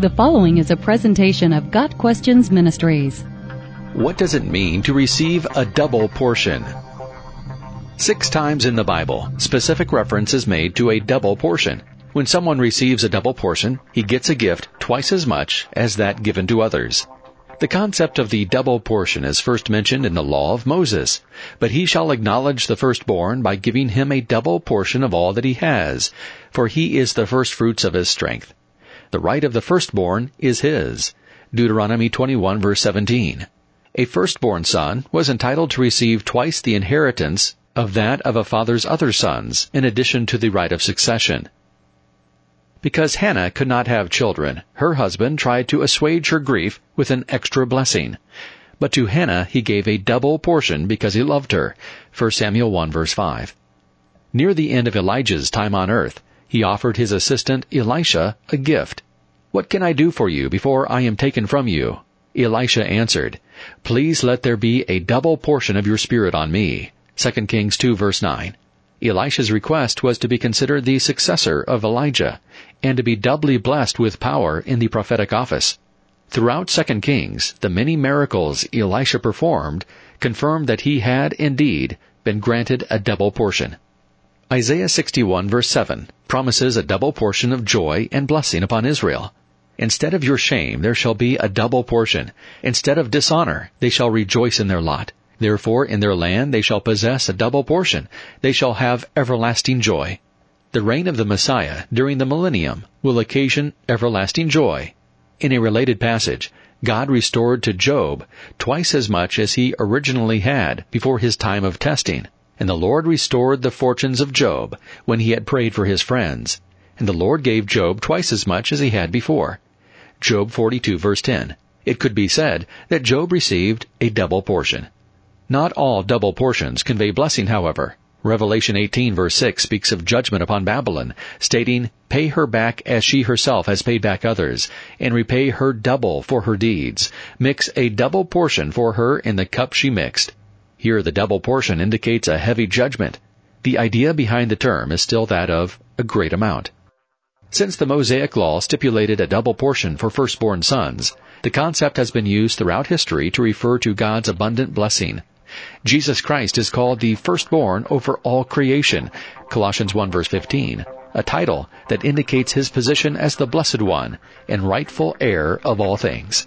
The following is a presentation of Got Questions Ministries. What does it mean to receive a double portion? Six times in the Bible, specific reference is made to a double portion. When someone receives a double portion, he gets a gift twice as much as that given to others. The concept of the double portion is first mentioned in the law of Moses. But he shall acknowledge the firstborn by giving him a double portion of all that he has, for he is the firstfruits of his strength. The right of the firstborn is his. Deuteronomy 21 verse 17. A firstborn son was entitled to receive twice the inheritance of that of a father's other sons, in addition to the right of succession. Because Hannah could not have children, her husband tried to assuage her grief with an extra blessing. But to Hannah he gave a double portion because he loved her. 1 Samuel 1 verse 5. Near the end of Elijah's time on earth, he offered his assistant Elisha a gift. What can I do for you before I am taken from you? Elisha answered, Please let there be a double portion of your spirit on me. 2 Kings 2 verse 9. Elisha's request was to be considered the successor of Elijah, and to be doubly blessed with power in the prophetic office. Throughout 2 Kings, the many miracles Elisha performed confirmed that he had indeed been granted a double portion. Isaiah 61 verse 7 promises a double portion of joy and blessing upon Israel. Instead of your shame there shall be a double portion. Instead of dishonor they shall rejoice in their lot. Therefore in their land they shall possess a double portion. They shall have everlasting joy. The reign of the Messiah during the millennium will occasion everlasting joy. In a related passage, God restored to Job twice as much as he originally had before his time of testing. And the Lord restored the fortunes of Job when he had prayed for his friends. And the Lord gave Job twice as much as he had before. Job 42 verse 10. It could be said that Job received a double portion. Not all double portions convey blessing, however. Revelation 18 verse 6 speaks of judgment upon Babylon, stating, Pay her back as she herself has paid back others, and repay her double for her deeds. Mix a double portion for her in the cup she mixed. Here the double portion indicates a heavy judgment. The idea behind the term is still that of a great amount. Since the Mosaic Law stipulated a double portion for firstborn sons, the concept has been used throughout history to refer to God's abundant blessing. Jesus Christ is called the firstborn over all creation, Colossians 1 verse 15, a title that indicates his position as the Blessed One and rightful heir of all things.